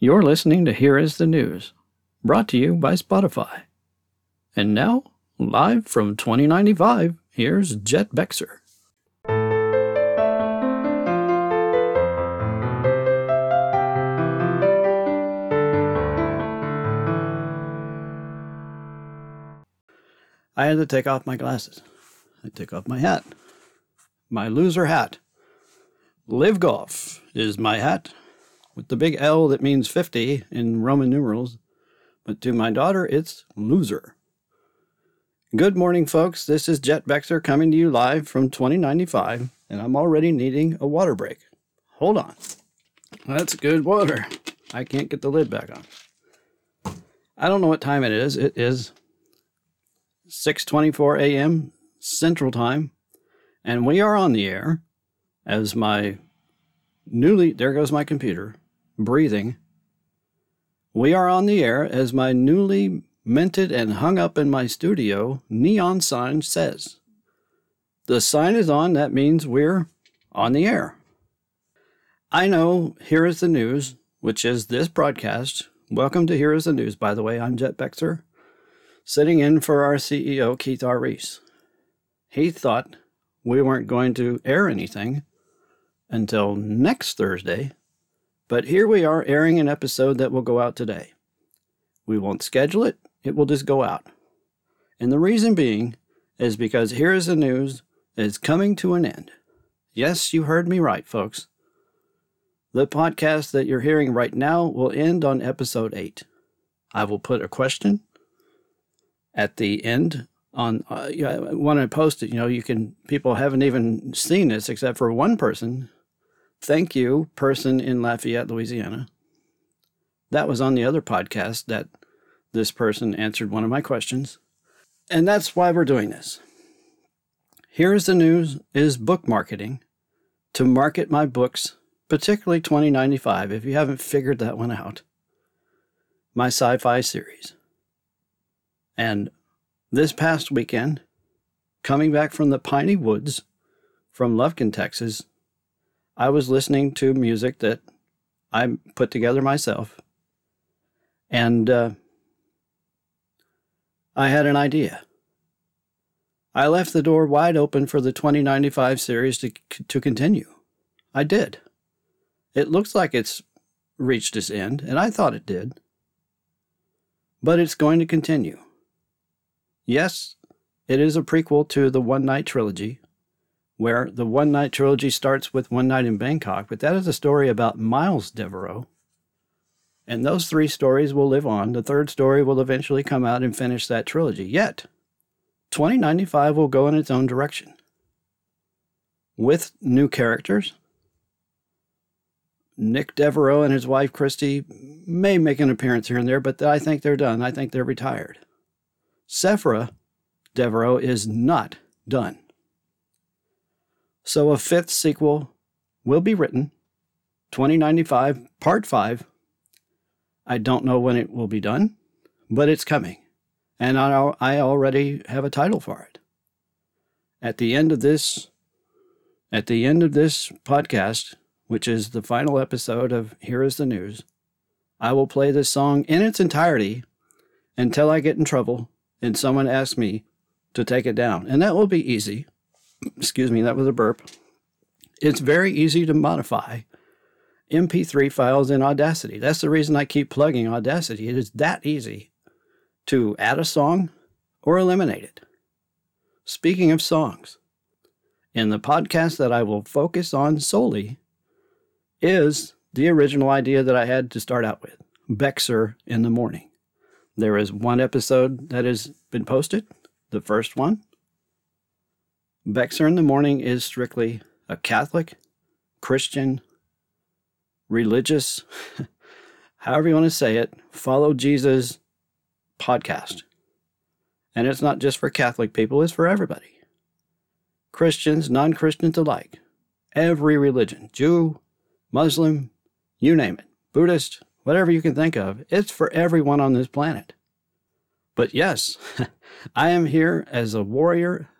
You're listening to Here is the News, brought to you by Spotify. And now, live from 2095, here's Jet Bexer. I had to take off my glasses. I took off my hat. My loser hat. Live Golf is my hat with the big L that means 50 in Roman numerals, but to my daughter, it's loser. Good morning, folks. This is Jet Bexer coming to you live from 2095, and I'm already needing a water break. Hold on. That's good water. I can't get the lid back on. I don't know what time it is. It is 6:24 a.m. Central Time, and we are on the air as my newly there goes my computer breathing. We are on the air as my newly minted and hung up in my studio neon sign says. The sign is on, that means we're on the air. I know Here is the News, which is this broadcast. Welcome to Here is the News, by the way. I'm Jet Bexer, sitting in for our CEO, Keith R. Reese. He thought we weren't going to air anything until next Thursday, but here we are airing an episode that will go out today. We won't schedule it, it will just go out. And the reason being is because here is the news that is coming to an end. Yes, you heard me right, folks. The podcast that you're hearing right now will end on episode 8. I will put a question at the end on uh, when I post it, you know, you can people haven't even seen this except for one person Thank you, person in Lafayette, Louisiana. That was on the other podcast that this person answered one of my questions. And that's why we're doing this. Here's the news is book marketing to market my books, particularly 2095, if you haven't figured that one out. My sci fi series. And this past weekend, coming back from the piney woods from Lufkin, Texas, I was listening to music that I put together myself, and uh, I had an idea. I left the door wide open for the 2095 series to, to continue. I did. It looks like it's reached its end, and I thought it did. But it's going to continue. Yes, it is a prequel to the One Night trilogy, where the One Night trilogy starts with One Night in Bangkok, but that is a story about Miles Devereaux. And those three stories will live on. The third story will eventually come out and finish that trilogy. Yet, 2095 will go in its own direction with new characters. Nick Devereaux and his wife Christy may make an appearance here and there, but I think they're done. I think they're retired. Sephra Devereaux is not done. So a fifth sequel will be written, 2095, Part 5. I don't know when it will be done, but it's coming. And I, I already have a title for it. At the end of this, at the end of this podcast, which is the final episode of Here is the News, I will play this song in its entirety until I get in trouble and someone asks me to take it down. And that will be easy excuse me, that was a burp. It's very easy to modify MP3 files in Audacity. That's the reason I keep plugging Audacity. It is that easy to add a song or eliminate it. Speaking of songs, in the podcast that I will focus on solely is the original idea that I had to start out with Bexer in the morning. There is one episode that has been posted, the first one, Bexer in the Morning is strictly a Catholic, Christian, religious, however you want to say it, follow Jesus podcast. And it's not just for Catholic people, it's for everybody. Christians, non Christians alike. Every religion, Jew, Muslim, you name it, Buddhist, whatever you can think of, it's for everyone on this planet. But yes, I am here as a warrior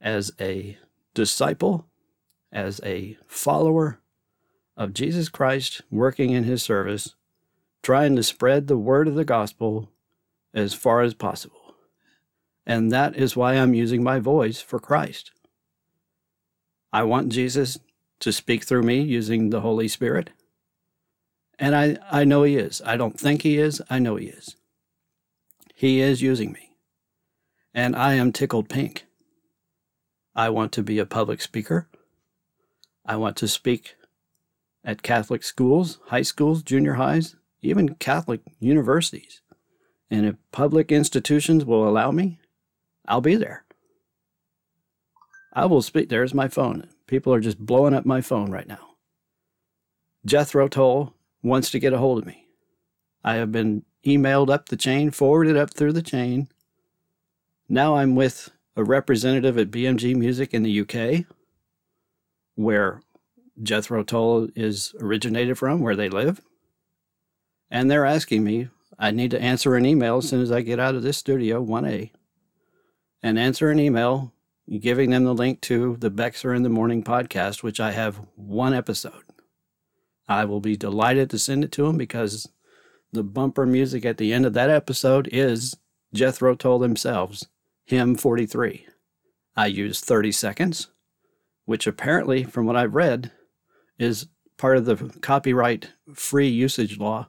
as a disciple, as a follower of Jesus Christ working in his service trying to spread the word of the gospel as far as possible. And that is why I'm using my voice for Christ. I want Jesus to speak through me using the Holy Spirit. And I, I know He is. I don't think He is. I know He is. He is using me. And I am tickled pink. I want to be a public speaker. I want to speak at Catholic schools, high schools, junior highs, even Catholic universities. And if public institutions will allow me, I'll be there. I will speak. There's my phone. People are just blowing up my phone right now. Jethro Tull wants to get a hold of me. I have been emailed up the chain, forwarded up through the chain. Now I'm with a representative at BMG Music in the UK, where Jethro Tull is originated from, where they live. And they're asking me, I need to answer an email as soon as I get out of this studio, 1A, and answer an email giving them the link to the Bexer in the Morning podcast, which I have one episode. I will be delighted to send it to them because the bumper music at the end of that episode is Jethro Tull themselves, hymn 43. I use 30 seconds, which apparently, from what I've read, is part of the copyright free usage law.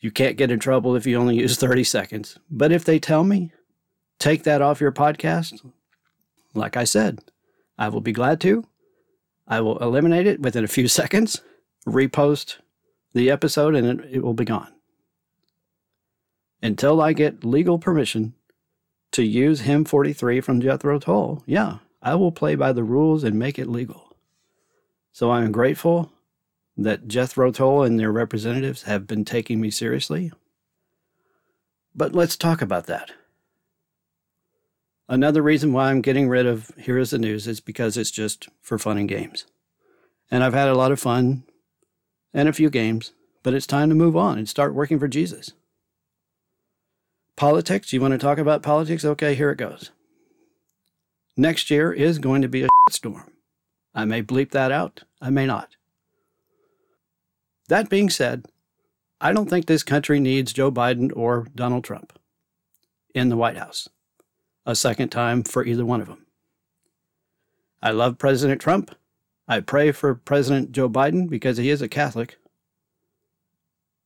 You can't get in trouble if you only use 30 seconds. But if they tell me, take that off your podcast, like I said, I will be glad to. I will eliminate it within a few seconds, repost the episode, and it, it will be gone. Until I get legal permission to use Hymn 43 from Jethro Tull, yeah, I will play by the rules and make it legal. So I'm grateful that Jethro Tull and their representatives have been taking me seriously. But let's talk about that. Another reason why I'm getting rid of Here is the News is because it's just for fun and games. And I've had a lot of fun and a few games, but it's time to move on and start working for Jesus. Politics, you want to talk about politics? Okay, here it goes. Next year is going to be a storm. I may bleep that out, I may not. That being said, I don't think this country needs Joe Biden or Donald Trump in the White House a second time for either one of them. I love President Trump. I pray for President Joe Biden because he is a Catholic.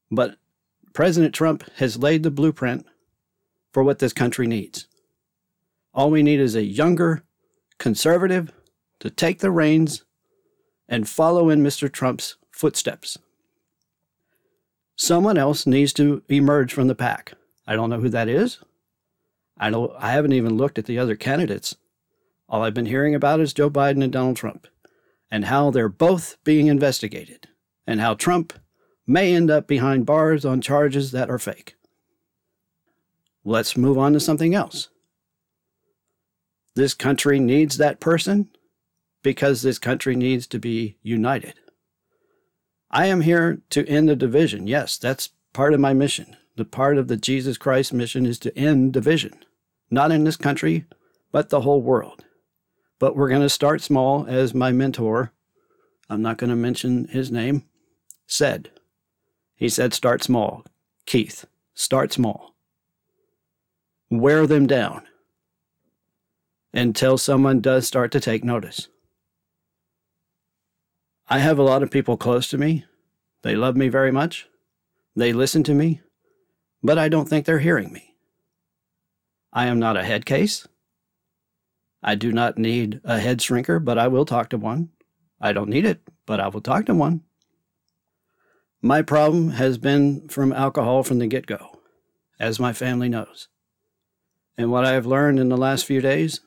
But President Trump has laid the blueprint for what this country needs. All we need is a younger conservative to take the reins and follow in Mr. Trump's footsteps. Someone else needs to emerge from the pack. I don't know who that is. I know I haven't even looked at the other candidates. All I've been hearing about is Joe Biden and Donald Trump, and how they're both being investigated, and how Trump may end up behind bars on charges that are fake. Let's move on to something else. This country needs that person because this country needs to be united. I am here to end the division. Yes, that's part of my mission. The part of the Jesus Christ mission is to end division, not in this country, but the whole world. But we're going to start small, as my mentor, I'm not going to mention his name, said. He said, start small. Keith, start small. Wear them down until someone does start to take notice. I have a lot of people close to me. They love me very much. They listen to me but I don't think they're hearing me. I am not a head case. I do not need a head shrinker, but I will talk to one. I don't need it, but I will talk to one. My problem has been from alcohol from the get go, as my family knows. And what I have learned in the last few days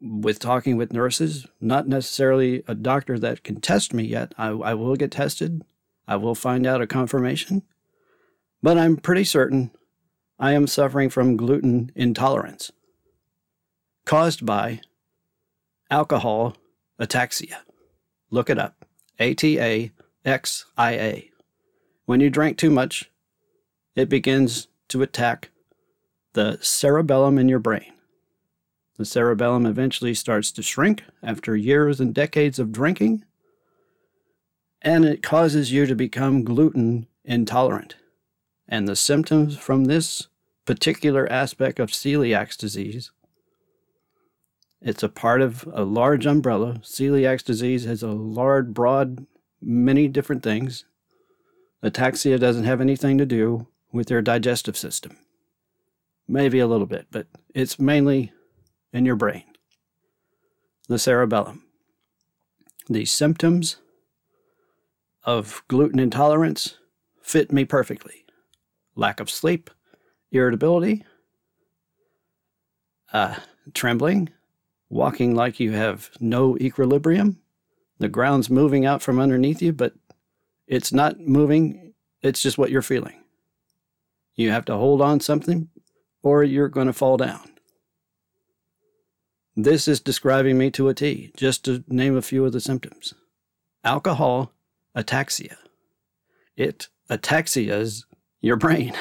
with talking with nurses, not necessarily a doctor that can test me yet, I, I will get tested. I will find out a confirmation but I'm pretty certain I am suffering from gluten intolerance caused by alcohol ataxia. Look it up A T A X I A. When you drink too much, it begins to attack the cerebellum in your brain. The cerebellum eventually starts to shrink after years and decades of drinking, and it causes you to become gluten intolerant. And the symptoms from this particular aspect of celiac disease, it's a part of a large umbrella. Celiac disease has a large, broad, many different things. Ataxia doesn't have anything to do with their digestive system. Maybe a little bit, but it's mainly in your brain, the cerebellum. The symptoms of gluten intolerance fit me perfectly lack of sleep, irritability, uh, trembling, walking like you have no equilibrium, the ground's moving out from underneath you, but it's not moving, it's just what you're feeling. You have to hold on something or you're going to fall down. This is describing me to a T, just to name a few of the symptoms. Alcohol ataxia. It ataxias your brain.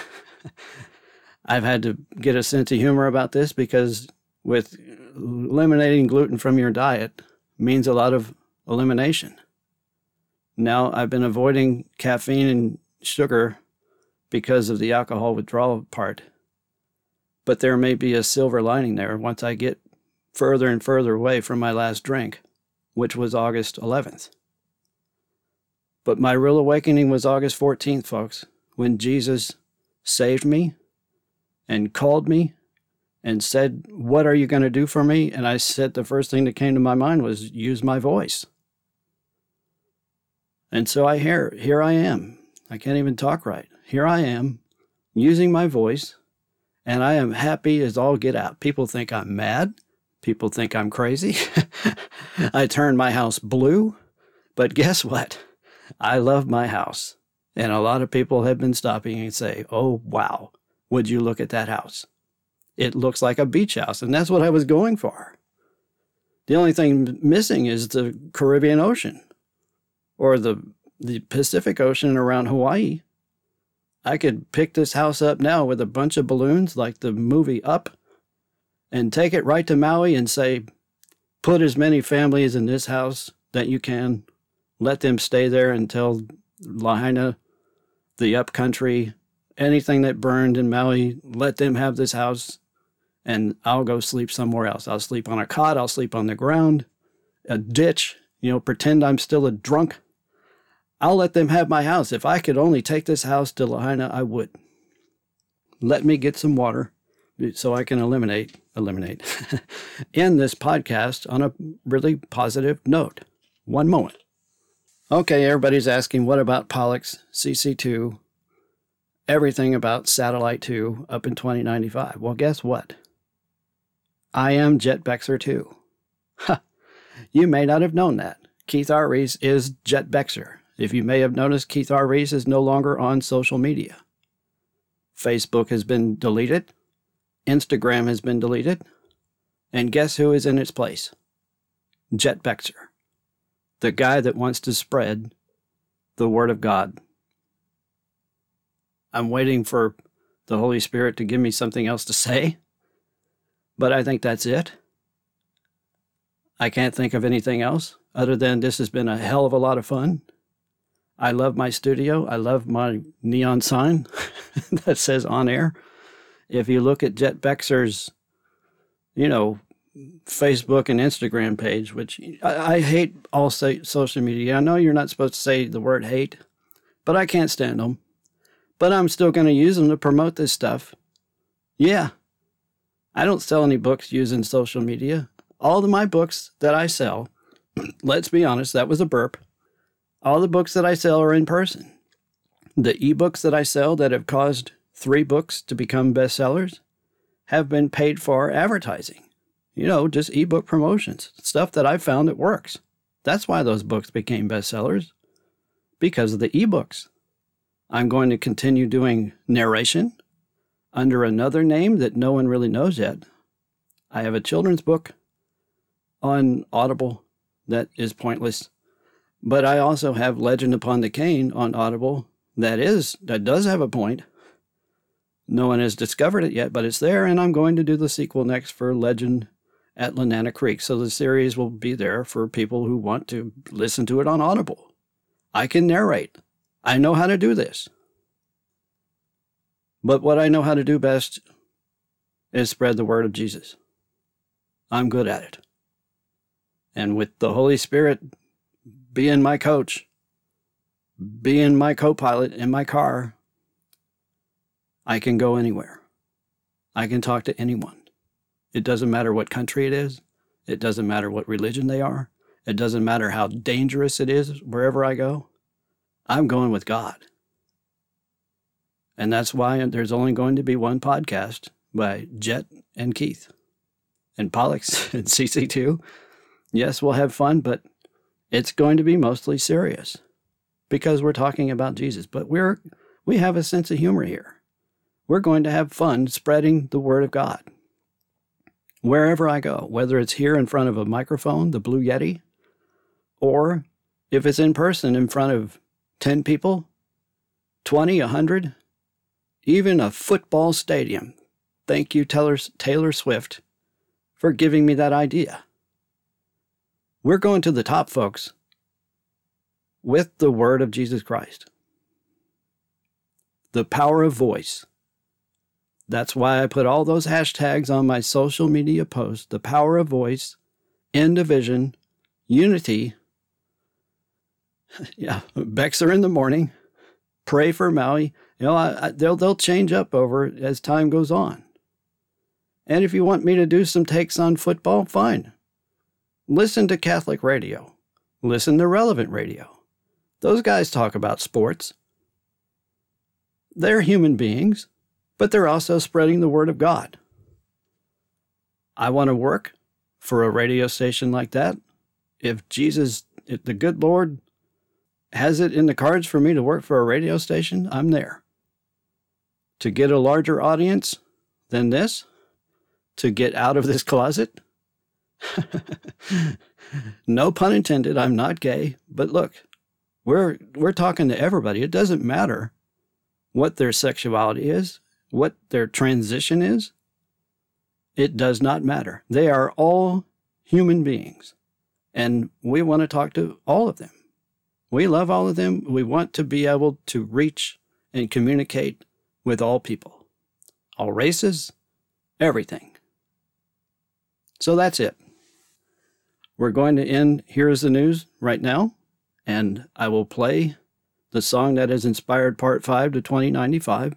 I've had to get a sense of humor about this because with eliminating gluten from your diet means a lot of elimination. Now I've been avoiding caffeine and sugar because of the alcohol withdrawal part. But there may be a silver lining there once I get further and further away from my last drink, which was August 11th. But my real awakening was August 14th, folks, when Jesus saved me and called me and said, What are you going to do for me? And I said, The first thing that came to my mind was use my voice. And so I hear, here I am. I can't even talk right. Here I am using my voice, and I am happy as all get out. People think I'm mad. People think I'm crazy. I turn my house blue. But guess what? I love my house. And a lot of people have been stopping and say, oh, wow, would you look at that house? It looks like a beach house. And that's what I was going for. The only thing missing is the Caribbean Ocean or the, the Pacific Ocean around Hawaii. I could pick this house up now with a bunch of balloons like the movie Up and take it right to Maui and say, put as many families in this house that you can. Let them stay there until Lahaina the upcountry, anything that burned in Maui, let them have this house and I'll go sleep somewhere else. I'll sleep on a cot, I'll sleep on the ground, a ditch, you know, pretend I'm still a drunk. I'll let them have my house. If I could only take this house to Lahaina, I would. Let me get some water so I can eliminate, eliminate, end this podcast on a really positive note. One moment. Okay, everybody's asking, what about Pollux CC2? Everything about Satellite 2 up in 2095. Well, guess what? I am Jet Bexer too. Ha! You may not have known that. Keith R. Reese is Jet Bexer. If you may have noticed, Keith R. Reese is no longer on social media. Facebook has been deleted. Instagram has been deleted. And guess who is in its place? Jet Bexer the guy that wants to spread the Word of God. I'm waiting for the Holy Spirit to give me something else to say, but I think that's it. I can't think of anything else other than this has been a hell of a lot of fun. I love my studio. I love my neon sign that says on air. If you look at Jet Bexer's, you know, Facebook and Instagram page, which I, I hate all social media. I know you're not supposed to say the word hate, but I can't stand them. But I'm still going to use them to promote this stuff. Yeah. I don't sell any books using social media. All of my books that I sell, let's be honest, that was a burp. All the books that I sell are in person. The ebooks that I sell that have caused three books to become bestsellers have been paid for advertising you know, just ebook promotions, stuff that I found that works. That's why those books became bestsellers, because of the ebooks. I'm going to continue doing narration under another name that no one really knows yet. I have a children's book on Audible that is pointless, but I also have Legend Upon the Cane on Audible that is that does have a point. No one has discovered it yet, but it's there, and I'm going to do the sequel next for Legend at Lenana Creek. So the series will be there for people who want to listen to it on Audible. I can narrate. I know how to do this. But what I know how to do best is spread the word of Jesus. I'm good at it. And with the Holy Spirit being my coach, being my co pilot in my car, I can go anywhere. I can talk to anyone. It doesn't matter what country it is. It doesn't matter what religion they are. It doesn't matter how dangerous it is wherever I go. I'm going with God. And that's why there's only going to be one podcast by Jet and Keith and Pollux and CC2. Yes, we'll have fun, but it's going to be mostly serious because we're talking about Jesus. But we're we have a sense of humor here. We're going to have fun spreading the word of God. Wherever I go, whether it's here in front of a microphone, the Blue Yeti, or if it's in person in front of 10 people, 20, 100, even a football stadium. Thank you, Taylor, Taylor Swift, for giving me that idea. We're going to the top, folks, with the word of Jesus Christ. The power of voice. That's why I put all those hashtags on my social media posts the power of voice, end division, unity. yeah, Bexer in the morning, pray for Maui. You know, I, I, they'll they'll change up over as time goes on. And if you want me to do some takes on football, fine. Listen to Catholic radio. Listen to relevant radio. Those guys talk about sports. They're human beings, but they're also spreading the word of God. I want to work for a radio station like that. If Jesus, if the good Lord has it in the cards for me to work for a radio station, I'm there. To get a larger audience than this, to get out of this closet. no pun intended, I'm not gay, but look, we're we're talking to everybody. It doesn't matter what their sexuality is, what their transition is. It does not matter. They are all human beings. And we want to talk to all of them. We love all of them. We want to be able to reach and communicate with all people, all races, everything. So that's it. We're going to end Here's the News right now, and I will play the song that has inspired Part 5 to 2095,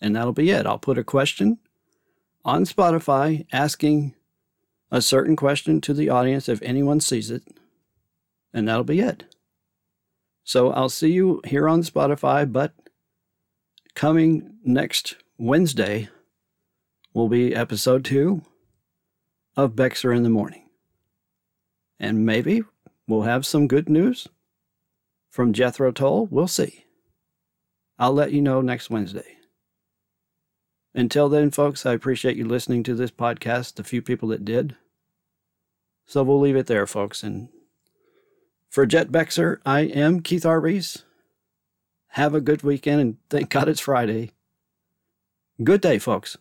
and that'll be it. I'll put a question on Spotify asking a certain question to the audience if anyone sees it, and that'll be it. So I'll see you here on Spotify, but coming next Wednesday will be episode two of Bexer in the Morning. And maybe we'll have some good news from Jethro Tull. We'll see. I'll let you know next Wednesday. Until then, folks, I appreciate you listening to this podcast, the few people that did. So we'll leave it there, folks. And for Jet Bexer, I am Keith R. Reese. Have a good weekend and thank God it's Friday. Good day, folks.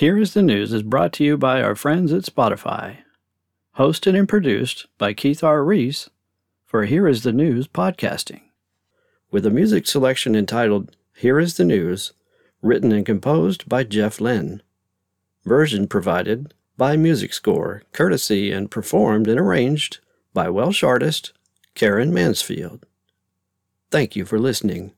Here is the News is brought to you by our friends at Spotify. Hosted and produced by Keith R. Reese for Here is the News podcasting. With a music selection entitled Here is the News, written and composed by Jeff Lynne. Version provided by Music Score, courtesy and performed and arranged by Welsh artist Karen Mansfield. Thank you for listening.